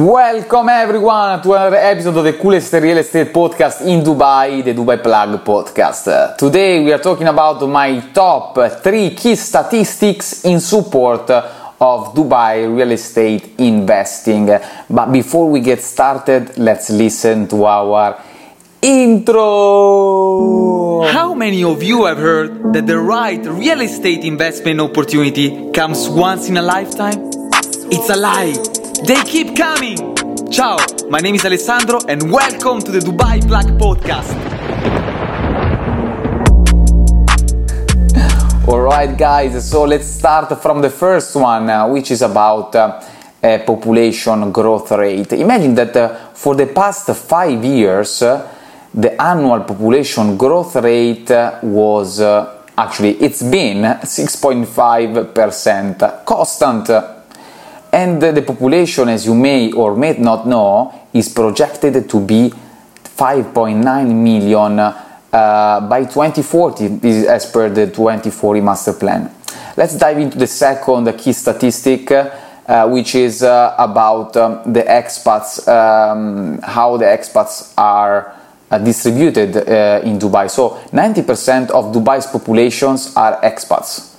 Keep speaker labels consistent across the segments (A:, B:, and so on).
A: Welcome everyone to another episode of the coolest real estate podcast in Dubai, the Dubai Plug podcast. Today we are talking about my top three key statistics in support of Dubai real estate investing. But before we get started, let's listen to our intro.
B: How many of you have heard that the right real estate investment opportunity comes once in a lifetime? It's a lie. They keep coming. Ciao, my name is Alessandro and welcome to the Dubai Plug Podcast.
A: Alright, guys, so let's start from the first one, uh, which is about uh, uh, population growth rate. Imagine that uh, for the past five years, uh, the annual population growth rate uh, was actually it's been 6.5% constant and the population, as you may or may not know, is projected to be 5.9 million uh, by 2040, as per the 2040 master plan. Let's dive into the second key statistic, uh, which is uh, about um, the expats, um, how the expats are uh, distributed uh, in Dubai. So 90% of Dubai's populations are expats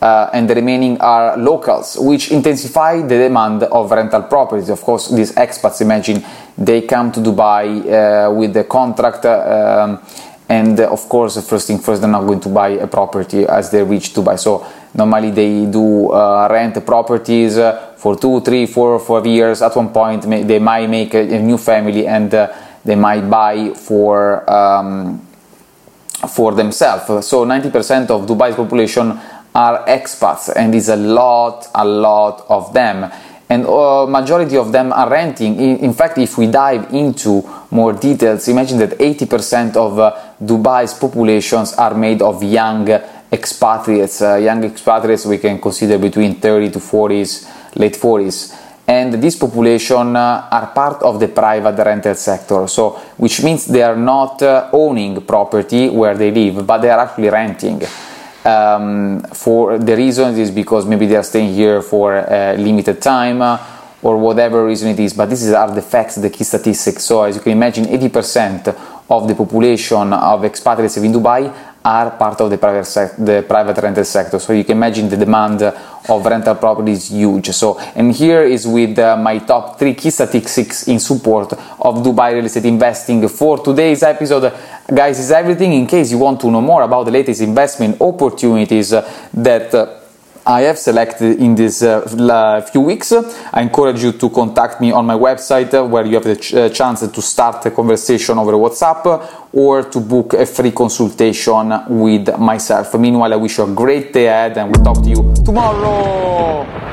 A: uh, and the remaining are locals, which intensify the demand of rental properties. Of course, these expats, imagine they come to Dubai uh, with the contract, um, and uh, of course, first thing first, they're not going to buy a property as they reach Dubai. So normally they do uh, rent properties uh, for two, three, four, five years. At one point, they might make a, new family and uh, they might buy for. Um, for themselves. So 90% of Dubai's population are expats and is a lot a lot of them. And uh, majority of them are renting. In, in, fact if we dive into more details imagine that 80% of uh, dubai's populations are made of young expatriates. Uh, young expatriates we can consider between 30 to 40s late 40s and this population uh, are part of the private rental sector. So which means they are not uh, owning property where they live but they are actually renting um, for the reasons is because maybe they are staying here for a limited time uh, or whatever reason it is but these are the facts the key statistics. So as you can imagine 80% of the population of expatriates in dubai are part of the private, sec- the private rental sector. So you can imagine the demand of rental property is huge. So, and here is with uh, my top three key statistics in support of Dubai real estate investing for today's episode. Guys, is everything in case you want to know more about the latest investment opportunities that uh, I have selected in these uh, few weeks. I encourage you to contact me on my website uh, where you have the ch- uh, chance to start a conversation over WhatsApp or to book a free consultation with myself. Meanwhile, I wish you a great day ahead and we'll talk to you tomorrow.